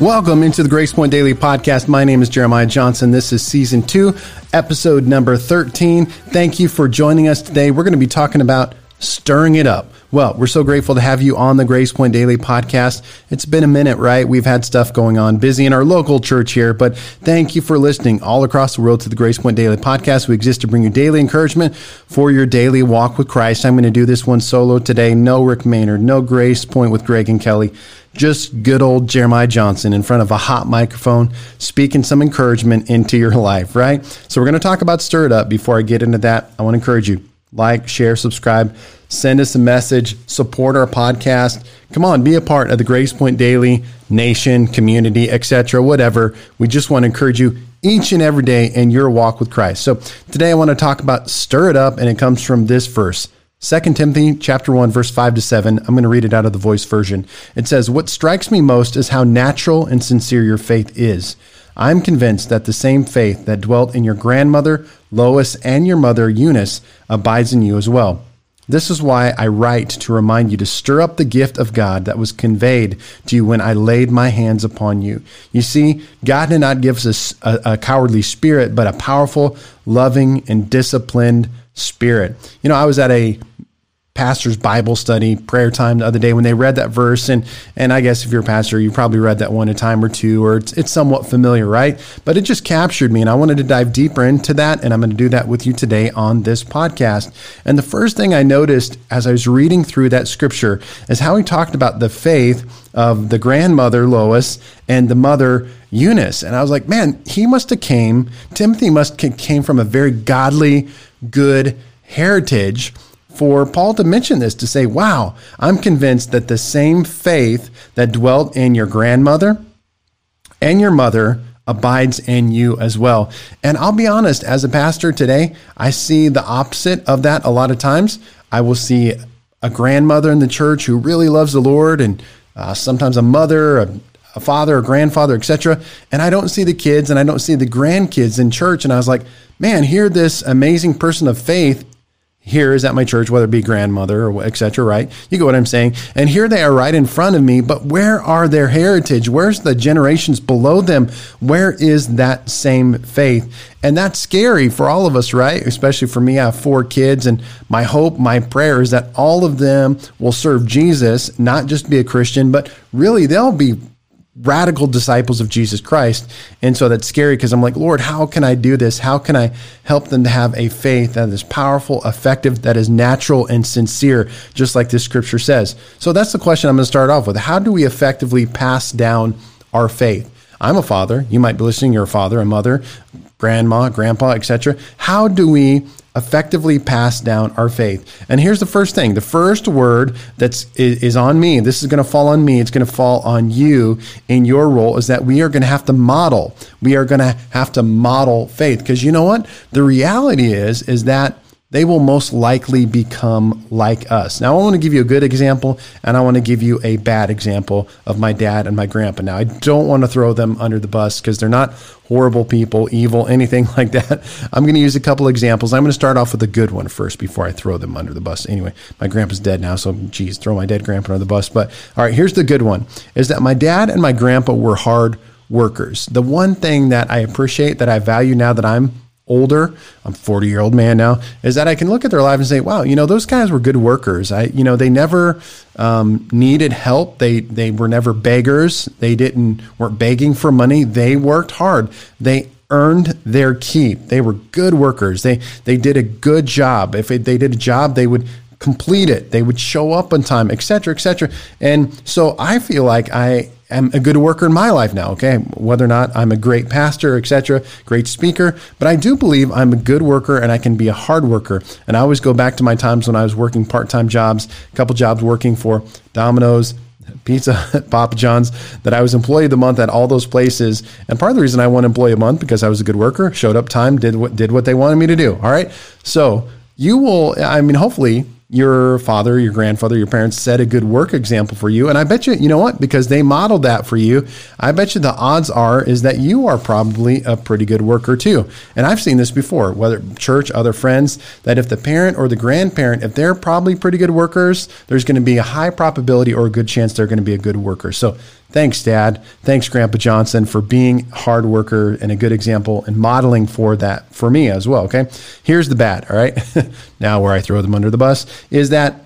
Welcome into the Grace Point Daily Podcast. My name is Jeremiah Johnson. This is season two, episode number 13. Thank you for joining us today. We're going to be talking about stirring it up. Well, we're so grateful to have you on the Grace Point Daily podcast. It's been a minute, right? We've had stuff going on, busy in our local church here, but thank you for listening all across the world to the Grace Point Daily podcast. We exist to bring you daily encouragement for your daily walk with Christ. I'm going to do this one solo today. No Rick Maynard, no Grace Point with Greg and Kelly. Just good old Jeremiah Johnson in front of a hot microphone, speaking some encouragement into your life, right? So, we're going to talk about Stir It Up. Before I get into that, I want to encourage you like, share, subscribe, send us a message, support our podcast. Come on, be a part of the Grace Point Daily Nation, community, etc., whatever. We just want to encourage you each and every day in your walk with Christ. So today I want to talk about stir it up, and it comes from this verse. 2 Timothy chapter 1 verse 5 to 7. I'm going to read it out of the voice version. It says, "What strikes me most is how natural and sincere your faith is. I'm convinced that the same faith that dwelt in your grandmother, Lois, and your mother, Eunice, abides in you as well. This is why I write to remind you to stir up the gift of God that was conveyed to you when I laid my hands upon you. You see, God did not give us a, a, cowardly spirit, but a powerful, loving, and disciplined spirit. You know, I was at a pastor's Bible study prayer time the other day when they read that verse. And, and I guess if you're a pastor, you probably read that one a time or two, or it's, it's somewhat familiar, right? But it just captured me. And I wanted to dive deeper into that. And I'm going to do that with you today on this podcast. And the first thing I noticed as I was reading through that scripture is how he talked about the faith of the grandmother, Lois, and the mother, Eunice. And I was like, man, he must have came, Timothy must have came from a very godly, good heritage for Paul to mention this to say, wow, I'm convinced that the same faith that dwelt in your grandmother and your mother abides in you as well. And I'll be honest, as a pastor today, I see the opposite of that a lot of times. I will see a grandmother in the church who really loves the Lord and uh, sometimes a mother, a, a father, a grandfather, etc. And I don't see the kids and I don't see the grandkids in church. And I was like, man, here this amazing person of faith here is at my church, whether it be grandmother or etc. Right? You get what I'm saying. And here they are right in front of me. But where are their heritage? Where's the generations below them? Where is that same faith? And that's scary for all of us, right? Especially for me. I have four kids, and my hope, my prayer is that all of them will serve Jesus, not just be a Christian, but really they'll be radical disciples of Jesus Christ. And so that's scary because I'm like, Lord, how can I do this? How can I help them to have a faith that is powerful, effective, that is natural and sincere, just like this scripture says? So that's the question I'm going to start off with. How do we effectively pass down our faith? I'm a father. You might be listening, you're a father, a mother, grandma, grandpa, etc. How do we effectively pass down our faith. And here's the first thing. The first word that's is on me. This is going to fall on me. It's going to fall on you in your role is that we are going to have to model. We are going to have to model faith because you know what? The reality is is that they will most likely become like us. Now, I want to give you a good example and I want to give you a bad example of my dad and my grandpa. Now, I don't want to throw them under the bus because they're not horrible people, evil, anything like that. I'm going to use a couple examples. I'm going to start off with a good one first before I throw them under the bus. Anyway, my grandpa's dead now, so geez, throw my dead grandpa under the bus. But all right, here's the good one is that my dad and my grandpa were hard workers. The one thing that I appreciate that I value now that I'm older, I'm 40 year old man now, is that I can look at their life and say, wow, you know, those guys were good workers. I, you know, they never um, needed help. They, they were never beggars. They didn't, weren't begging for money. They worked hard. They earned their keep. They were good workers. They, they did a good job. If they did a job, they would complete it. They would show up on time, etc., etc. And so I feel like I am a good worker in my life now. Okay, whether or not I'm a great pastor, etc., great speaker, but I do believe I'm a good worker and I can be a hard worker. And I always go back to my times when I was working part-time jobs, a couple jobs working for Domino's. Pizza, Papa John's, that I was employee of the month at all those places. And part of the reason I won employee of the month because I was a good worker, showed up time, did what did what they wanted me to do. All right. So you will, I mean, hopefully your father, your grandfather, your parents set a good work example for you. And I bet you, you know what? Because they modeled that for you, I bet you the odds are is that you are probably a pretty good worker too. And I've seen this before, whether church, other friends, that if the parent or the grandparent, if they're probably pretty good workers, there's going to be a high probability or a good chance they're going to be a good worker. So Thanks, Dad. Thanks, Grandpa Johnson, for being hard worker and a good example and modeling for that for me as well. Okay. Here's the bad. All right. now, where I throw them under the bus is that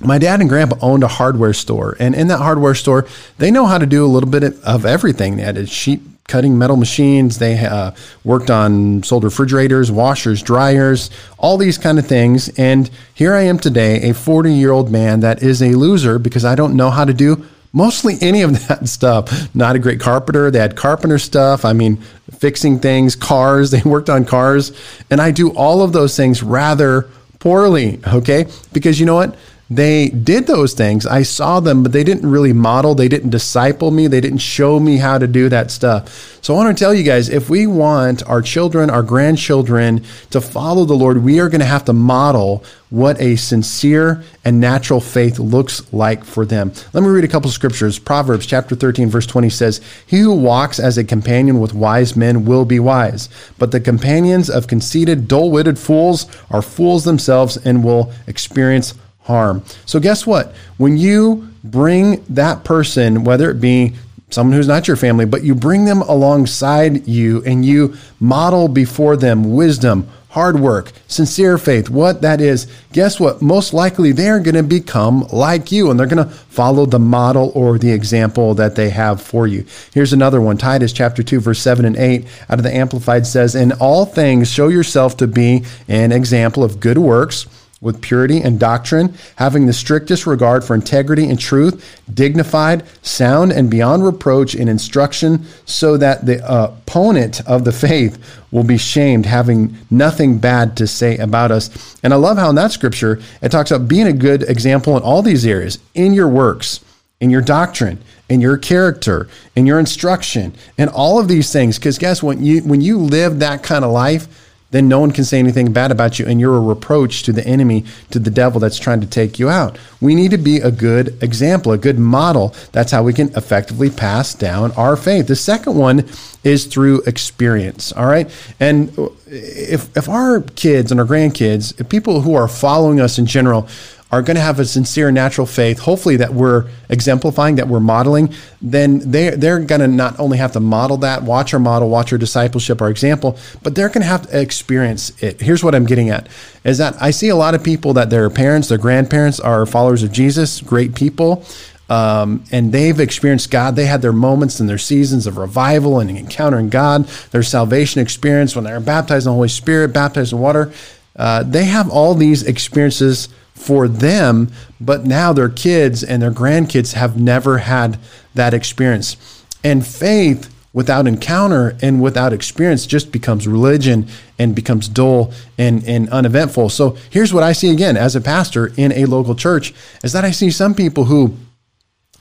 my dad and grandpa owned a hardware store. And in that hardware store, they know how to do a little bit of everything. They had a sheet cutting metal machines. They uh, worked on sold refrigerators, washers, dryers, all these kind of things. And here I am today, a 40 year old man that is a loser because I don't know how to do mostly any of that stuff. Not a great carpenter. They had carpenter stuff. I mean, fixing things, cars. They worked on cars. And I do all of those things rather poorly. Okay. Because you know what? They did those things. I saw them, but they didn't really model. They didn't disciple me. They didn't show me how to do that stuff. So I want to tell you guys if we want our children, our grandchildren to follow the Lord, we are going to have to model what a sincere and natural faith looks like for them. Let me read a couple scriptures. Proverbs chapter 13, verse 20 says, He who walks as a companion with wise men will be wise, but the companions of conceited, dull witted fools are fools themselves and will experience harm. So, guess what? When you bring that person, whether it be someone who's not your family, but you bring them alongside you and you model before them wisdom, hard work, sincere faith, what that is, guess what? Most likely they're going to become like you and they're going to follow the model or the example that they have for you. Here's another one Titus chapter 2, verse 7 and 8 out of the Amplified says, In all things, show yourself to be an example of good works with purity and doctrine, having the strictest regard for integrity and truth, dignified, sound, and beyond reproach in instruction, so that the opponent of the faith will be shamed, having nothing bad to say about us. And I love how in that scripture it talks about being a good example in all these areas in your works, in your doctrine, in your character, in your instruction, and all of these things. Because guess what? You when you live that kind of life, then no one can say anything bad about you, and you're a reproach to the enemy, to the devil that's trying to take you out. We need to be a good example, a good model. That's how we can effectively pass down our faith. The second one is through experience. All right. And if, if our kids and our grandkids, if people who are following us in general, are going to have a sincere natural faith, hopefully that we're exemplifying, that we're modeling, then they, they're going to not only have to model that, watch our model, watch our discipleship, our example, but they're going to have to experience it. Here's what I'm getting at is that I see a lot of people that their parents, their grandparents are followers of Jesus, great people. Um, and they've experienced God. They had their moments and their seasons of revival and encountering God, their salvation experience when they're baptized in the Holy Spirit, baptized in water. Uh, they have all these experiences for them, but now their kids and their grandkids have never had that experience. And faith without encounter and without experience just becomes religion and becomes dull and, and uneventful. So here's what I see again as a pastor in a local church is that I see some people who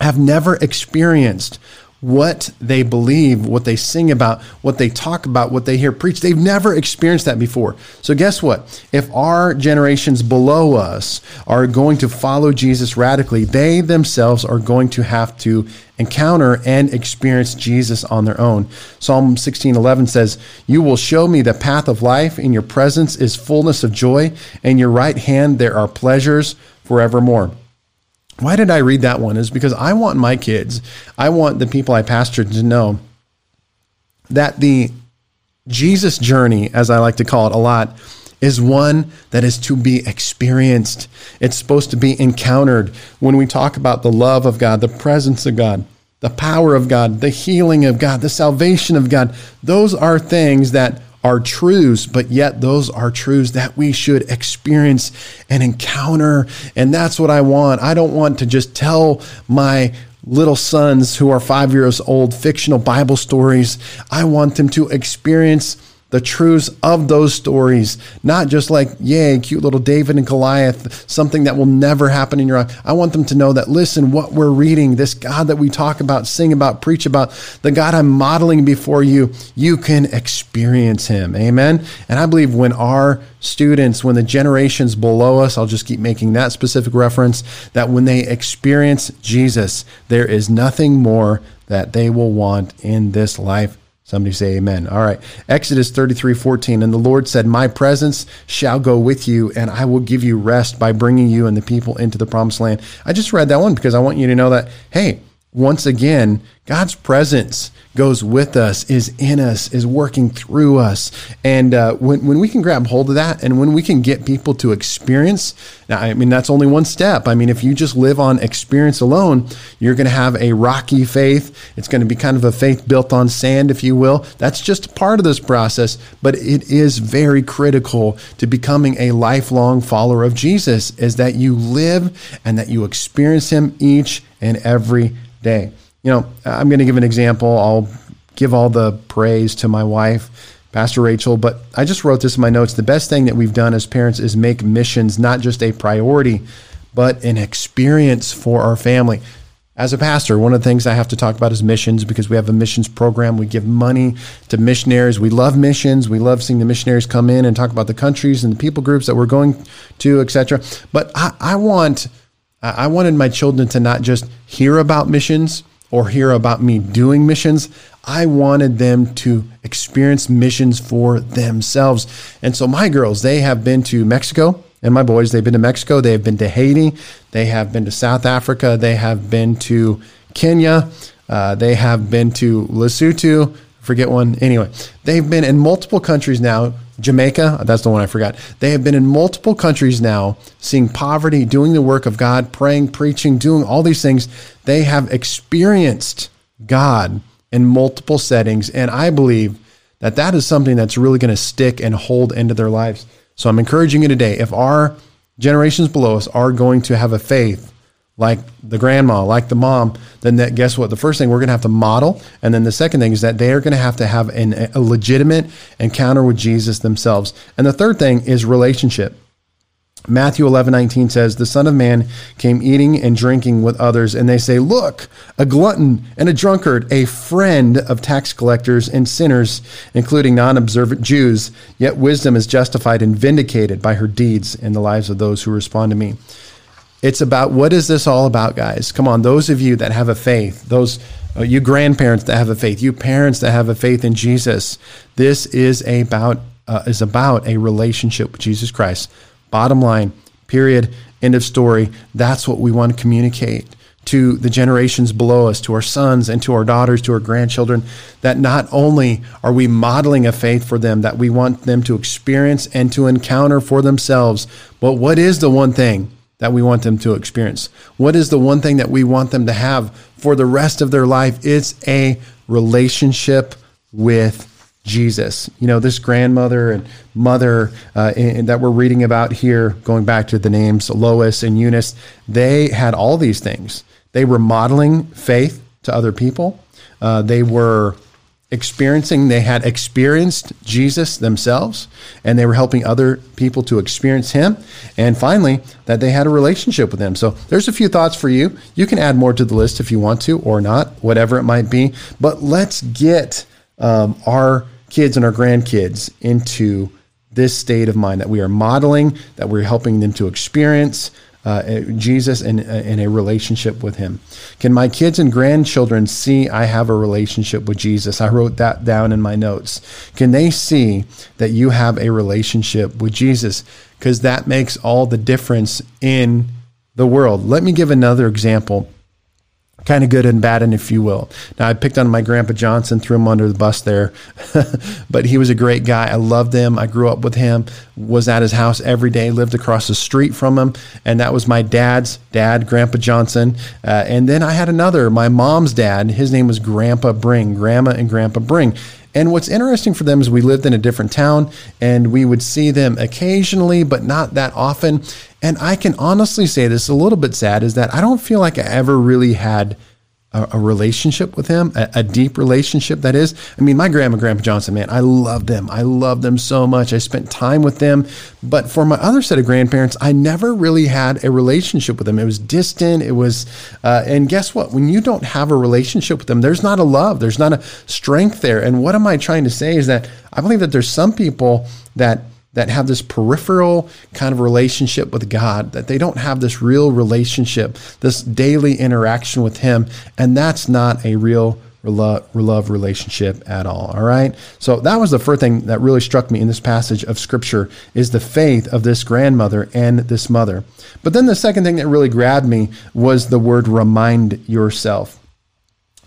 have never experienced what they believe, what they sing about, what they talk about, what they hear preached. They've never experienced that before. So, guess what? If our generations below us are going to follow Jesus radically, they themselves are going to have to encounter and experience Jesus on their own. Psalm 16:11 says, "You will show me the path of life. In your presence is fullness of joy, and your right hand there are pleasures forevermore." Why did I read that one? Is because I want my kids, I want the people I pastor to know that the Jesus journey, as I like to call it a lot, is one that is to be experienced. It's supposed to be encountered when we talk about the love of God, the presence of God, the power of God, the healing of God, the salvation of God. Those are things that are truths, but yet those are truths that we should experience and encounter. And that's what I want. I don't want to just tell my little sons who are five years old fictional Bible stories. I want them to experience the truths of those stories, not just like, yay, cute little David and Goliath, something that will never happen in your life. I want them to know that, listen, what we're reading, this God that we talk about, sing about, preach about, the God I'm modeling before you, you can experience him. Amen. And I believe when our students, when the generations below us, I'll just keep making that specific reference, that when they experience Jesus, there is nothing more that they will want in this life Somebody say amen. All right. Exodus 33 14. And the Lord said, My presence shall go with you, and I will give you rest by bringing you and the people into the promised land. I just read that one because I want you to know that, hey, once again, God's presence goes with us, is in us, is working through us. And uh, when, when we can grab hold of that and when we can get people to experience, now, I mean, that's only one step. I mean, if you just live on experience alone, you're going to have a rocky faith. It's going to be kind of a faith built on sand, if you will. That's just part of this process, but it is very critical to becoming a lifelong follower of Jesus, is that you live and that you experience Him each and every day. You know, I'm going to give an example. I'll give all the praise to my wife, Pastor Rachel, but I just wrote this in my notes. The best thing that we've done as parents is make missions not just a priority, but an experience for our family. As a pastor, one of the things I have to talk about is missions because we have a missions program. We give money to missionaries. We love missions. We love seeing the missionaries come in and talk about the countries and the people groups that we're going to, etc. But I, I want I wanted my children to not just hear about missions or hear about me doing missions. I wanted them to experience missions for themselves. And so my girls, they have been to Mexico, and my boys, they've been to Mexico, they have been to Haiti, they have been to South Africa, they have been to Kenya, uh, they have been to Lesotho, forget one. Anyway, they've been in multiple countries now Jamaica, that's the one I forgot. They have been in multiple countries now, seeing poverty, doing the work of God, praying, preaching, doing all these things. They have experienced God in multiple settings. And I believe that that is something that's really going to stick and hold into their lives. So I'm encouraging you today if our generations below us are going to have a faith like the grandma, like the mom, then that guess what? The first thing we're going to have to model, and then the second thing is that they are going to have to have an, a legitimate encounter with Jesus themselves. And the third thing is relationship. Matthew 11, 19 says, The Son of Man came eating and drinking with others, and they say, Look, a glutton and a drunkard, a friend of tax collectors and sinners, including non observant Jews. Yet wisdom is justified and vindicated by her deeds in the lives of those who respond to me. It's about what is this all about, guys? Come on, those of you that have a faith, those uh, you grandparents that have a faith, you parents that have a faith in Jesus. This is about uh, is about a relationship with Jesus Christ. Bottom line, period, end of story. That's what we want to communicate to the generations below us, to our sons and to our daughters, to our grandchildren, that not only are we modeling a faith for them that we want them to experience and to encounter for themselves, but what is the one thing that we want them to experience? What is the one thing that we want them to have for the rest of their life? It's a relationship with Jesus. You know, this grandmother and mother uh, in, that we're reading about here, going back to the names Lois and Eunice, they had all these things. They were modeling faith to other people. Uh, they were experiencing, they had experienced Jesus themselves, and they were helping other people to experience Him. And finally, that they had a relationship with Him. So there's a few thoughts for you. You can add more to the list if you want to or not, whatever it might be. But let's get um, our kids and our grandkids into this state of mind that we are modeling, that we're helping them to experience uh, Jesus and in a relationship with Him. Can my kids and grandchildren see I have a relationship with Jesus? I wrote that down in my notes. Can they see that you have a relationship with Jesus? Because that makes all the difference in the world. Let me give another example kind of good and bad, and if you will. Now, I picked on my grandpa Johnson, threw him under the bus there, but he was a great guy. I loved him. I grew up with him, was at his house every day, lived across the street from him, and that was my dad's dad, Grandpa Johnson. Uh, and then I had another, my mom's dad. His name was Grandpa Bring, Grandma and Grandpa Bring. And what's interesting for them is we lived in a different town and we would see them occasionally, but not that often. And I can honestly say this a little bit sad is that I don't feel like I ever really had a, a relationship with him, a, a, deep relationship that is. I mean, my grandma, Grandpa Johnson, man, I love them. I love them so much. I spent time with them. But for my other set of grandparents, I never really had a relationship with them. It was distant. It was, uh, and guess what? When you don't have a relationship with them, there's not a love, there's not a strength there. And what am I trying to say is that I believe that there's some people that that have this peripheral kind of relationship with God, that they don't have this real relationship, this daily interaction with Him. And that's not a real love relationship at all. All right. So that was the first thing that really struck me in this passage of scripture is the faith of this grandmother and this mother. But then the second thing that really grabbed me was the word remind yourself.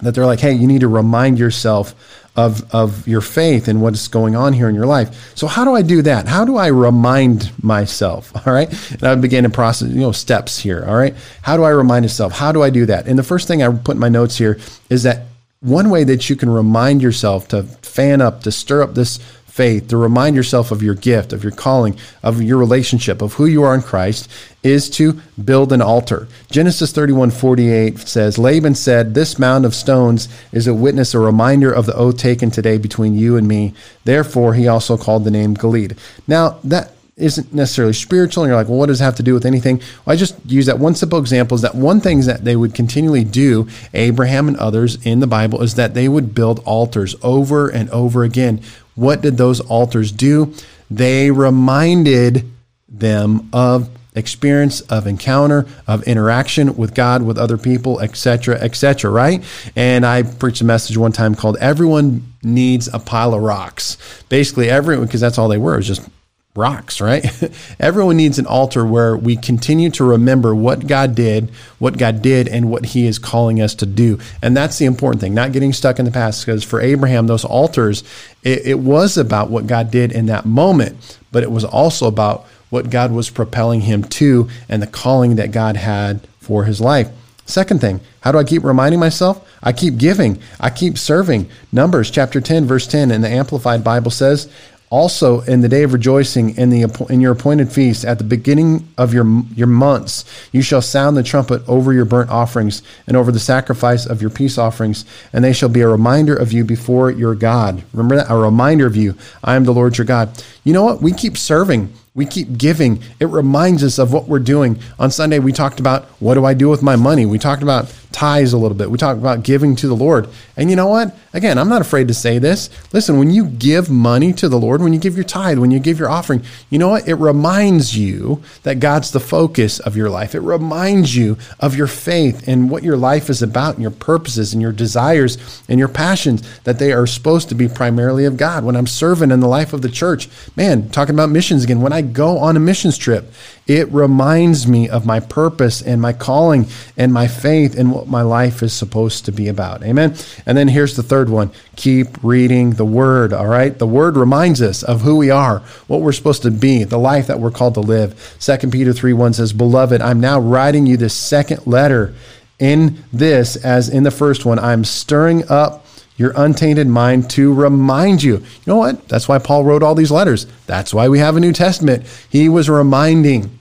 that they're like, hey, you need to remind yourself of, of your faith and what's going on here in your life. So how do I do that? How do I remind myself? All right. And I began to process, you know, steps here. All right. How do I remind myself? How do I do that? And the first thing I put in my notes here is that one way that you can remind yourself to fan up, to stir up this faith, to remind yourself of your gift, of your calling, of your relationship, of who you are in Christ, is to build an altar. Genesis 31 48 says, Laban said, This mound of stones is a witness, a reminder of the oath taken today between you and me. Therefore, he also called the name Gilead. Now, that isn't necessarily spiritual and you're like well what does it have to do with anything well, i just use that one simple example is that one thing that they would continually do abraham and others in the bible is that they would build altars over and over again what did those altars do? They reminded them of experience of encounter of interaction with god with other people etc etc right and i preached a message one time called everyone needs a pile of rocks basically everyone because that's all they were it was just rocks, right? Everyone needs an altar where we continue to remember what God did, what God did, and what He is calling us to do. And that's the important thing, not getting stuck in the past. Because for Abraham, those altars, it, it was about what God did in that moment, but it was also about what God was propelling him to and the calling that God had for his life. Second thing, how do I keep reminding myself? I keep giving. I keep serving. Numbers chapter 10 verse 10 in the amplified Bible says, also, in the day of rejoicing, in the in your appointed feast, at the beginning of your your months, you shall sound the trumpet over your burnt offerings and over the sacrifice of your peace offerings, and they shall be a reminder of you before your God. Remember that a reminder of you. I am the Lord your God. You know what? We keep serving we keep giving. It reminds us of what we're doing. On Sunday, we talked about what do I do with my money? We talked about tithes a little bit. We talk about giving to the Lord. And you know what? Again, I'm not afraid to say this. Listen, when you give money to the Lord, when you give your tithe, when you give your offering, you know what? It reminds you that God's the focus of your life. It reminds you of your faith and what your life is about and your purposes and your desires and your passions, that they are supposed to be primarily of God. When I'm serving in the life of the church, man, talking about missions again, when I go on a missions trip, it reminds me of my purpose and my calling and my faith and what my life is supposed to be about. Amen. And then here's the third one keep reading the Word. All right. The Word reminds us of who we are, what we're supposed to be, the life that we're called to live. 2 Peter 3 1 says, Beloved, I'm now writing you this second letter. In this, as in the first one, I'm stirring up your untainted mind to remind you. You know what? That's why Paul wrote all these letters. That's why we have a New Testament. He was reminding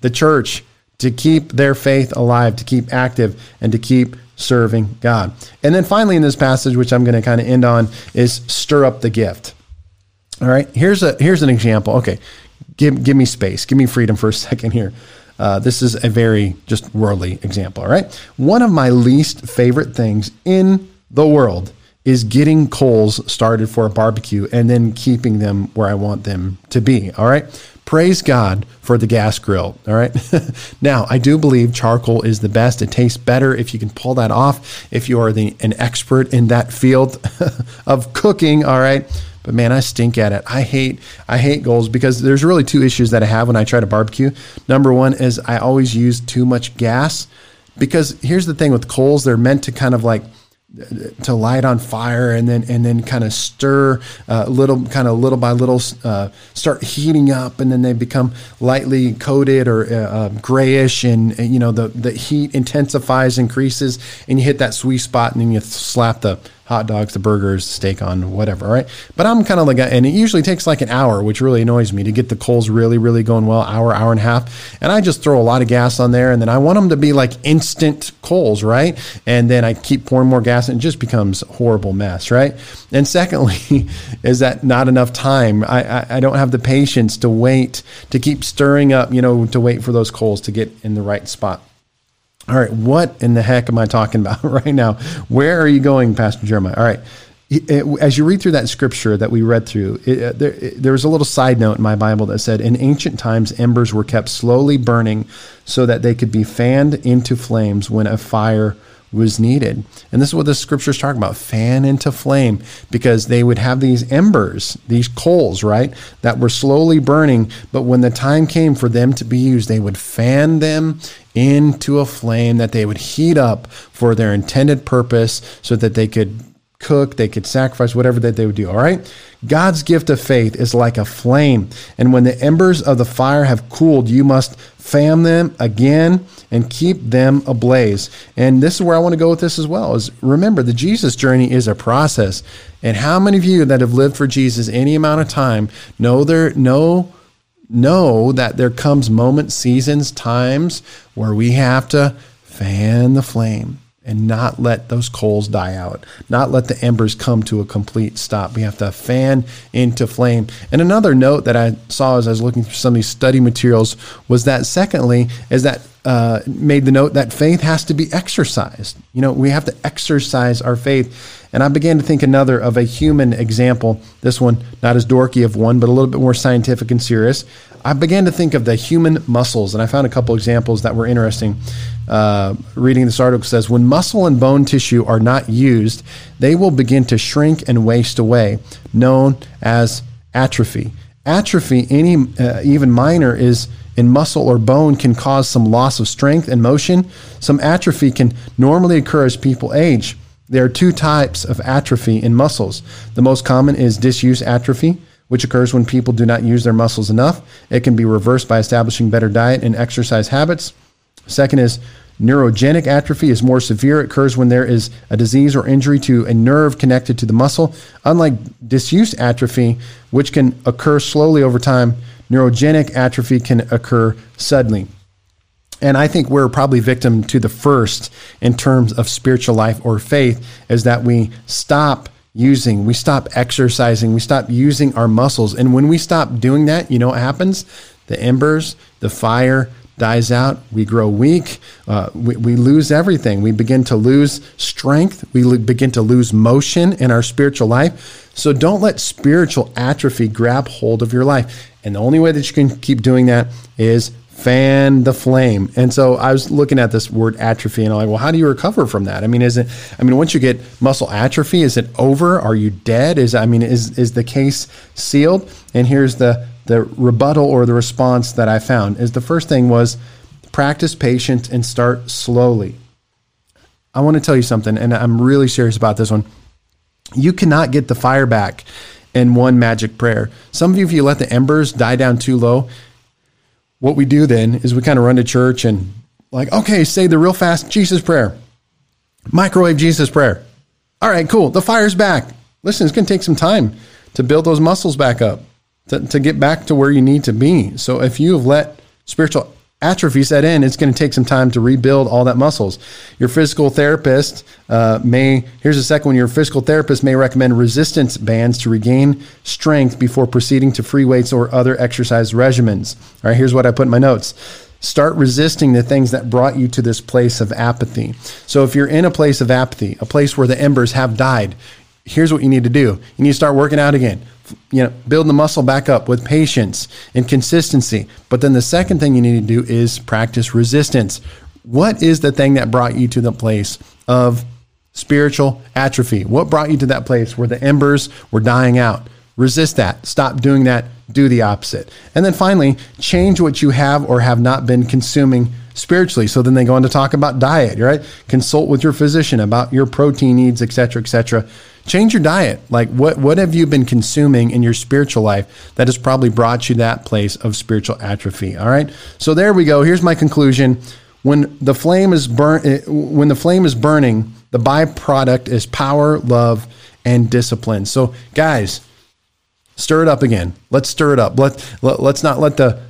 the church to keep their faith alive, to keep active, and to keep serving God. And then finally, in this passage, which I'm going to kind of end on, is stir up the gift. All right, here's a here's an example. Okay, give give me space, give me freedom for a second here. Uh, this is a very just worldly example. All right, one of my least favorite things in the world is getting coals started for a barbecue and then keeping them where I want them to be. All right. Praise God for the gas grill. All right. now, I do believe charcoal is the best. It tastes better if you can pull that off, if you are the, an expert in that field of cooking. All right. But man, I stink at it. I hate I hate goals because there's really two issues that I have when I try to barbecue. Number one is I always use too much gas because here's the thing with coals, they're meant to kind of like to light on fire and then and then kind of stir uh, little kind of little by little uh, start heating up and then they become lightly coated or uh, uh, grayish and, and, you know the the heat intensifies increases and you hit that sweet spot and then you slap the hot dogs, the burgers, steak on whatever, right? But I'm kind of like, and it usually takes like an hour, which really annoys me to get the coals really, really going well, hour, hour and a half. And I just throw a lot of gas on there, and then I want them to be like instant coals, right? And then I keep pouring more gas, and it just becomes a horrible mess, right? And secondly, is that not enough time? I, I, I don't have the patience to wait to keep stirring up, you know, to wait for those coals to get in the right spot. All right, what in the heck am I talking about right now? Where are you going, Pastor Jeremiah? All right, as you read through that scripture that we read through, it, uh, there, there was a little side note in my Bible that said, In ancient times, embers were kept slowly burning so that they could be fanned into flames when a fire was needed. And this is what the scriptures talk about fan into flame because they would have these embers, these coals, right, that were slowly burning. But when the time came for them to be used, they would fan them into a flame that they would heat up for their intended purpose so that they could cook, they could sacrifice, whatever that they would do. All right. God's gift of faith is like a flame. And when the embers of the fire have cooled, you must fan them again and keep them ablaze. And this is where I want to go with this as well is remember the Jesus journey is a process. And how many of you that have lived for Jesus any amount of time know there know know that there comes moments, seasons, times where we have to fan the flame and not let those coals die out, not let the embers come to a complete stop. We have to fan into flame. And another note that I saw as I was looking through some of these study materials was that, secondly, is that uh, made the note that faith has to be exercised. You know, we have to exercise our faith. And I began to think another of a human example. This one, not as dorky of one, but a little bit more scientific and serious. I began to think of the human muscles, and I found a couple examples that were interesting. Uh, reading this article says when muscle and bone tissue are not used, they will begin to shrink and waste away, known as atrophy. Atrophy, any uh, even minor, is in muscle or bone can cause some loss of strength and motion. Some atrophy can normally occur as people age. There are two types of atrophy in muscles. The most common is disuse atrophy which occurs when people do not use their muscles enough. It can be reversed by establishing better diet and exercise habits. Second is neurogenic atrophy is more severe. It occurs when there is a disease or injury to a nerve connected to the muscle. Unlike disuse atrophy, which can occur slowly over time, neurogenic atrophy can occur suddenly. And I think we're probably victim to the first in terms of spiritual life or faith is that we stop using, we stop exercising, we stop using our muscles. And when we stop doing that, you know what happens? The embers, the fire dies out. We grow weak. Uh, we, we lose everything. We begin to lose strength. We begin to lose motion in our spiritual life. So don't let spiritual atrophy grab hold of your life. And the only way that you can keep doing that is fan the flame. And so I was looking at this word atrophy and I'm like, well, how do you recover from that? I mean, is it, I mean, once you get muscle atrophy, is it over? Are you dead? Is, I mean, is, is the case sealed? And here's the, the rebuttal or the response that I found is the first thing was practice patience and start slowly. I want to tell you something, and I'm really serious about this one. You cannot get the fire back in one magic prayer. Some of you, if you let the embers die down too low, what we do then is we kind of run to church and like, okay, say the real fast Jesus prayer, microwave Jesus prayer. All right, cool. The fire's back. Listen, it's going to take some time to build those muscles back up, to, to get back to where you need to be. So if you have let spiritual atrophy set in, it's going to take some time to rebuild all that muscles. Your physical therapist uh, may, here's a second one, your physical therapist may recommend resistance bands to regain strength before proceeding to free weights or other exercise regimens. All right, here's what I put in my notes. Start resisting the things that brought you to this place of apathy. So, if you're in a place of apathy, a place where the embers have died, here's what you need to do. You need to start working out again you know, building the muscle back up with patience and consistency. But then the second thing you need to do is practice resistance. What is the thing that brought you to the place of spiritual atrophy? What brought you to that place where the embers were dying out? Resist that. Stop doing that. Do the opposite. And then finally, change what you have or have not been consuming spiritually. So then they go on to talk about diet, right? Consult with your physician about your protein needs, et cetera, et cetera. Change your diet. Like what, what have you been consuming in your spiritual life that has probably brought you that place of spiritual atrophy? All right. So there we go. Here's my conclusion. When the flame is burn, eh, when the flame is burning, the byproduct is power, love, and discipline. So guys, stir it up again. Let's stir it up. Let, let let's not let the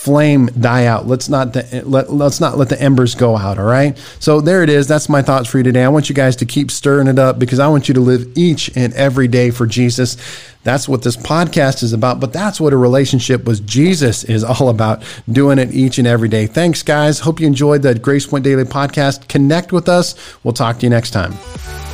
flame die out. Let's not the, let let's not let the embers go out. All right. So there it is. That's my thoughts for you today. I want you guys to keep stirring it up because I want you to live each and every day for Jesus. That's what this podcast is about. But that's what a relationship with Jesus is all about. Doing it each and every day. Thanks, guys. Hope you enjoyed the Grace Point Daily podcast. Connect with us. We'll talk to you next time.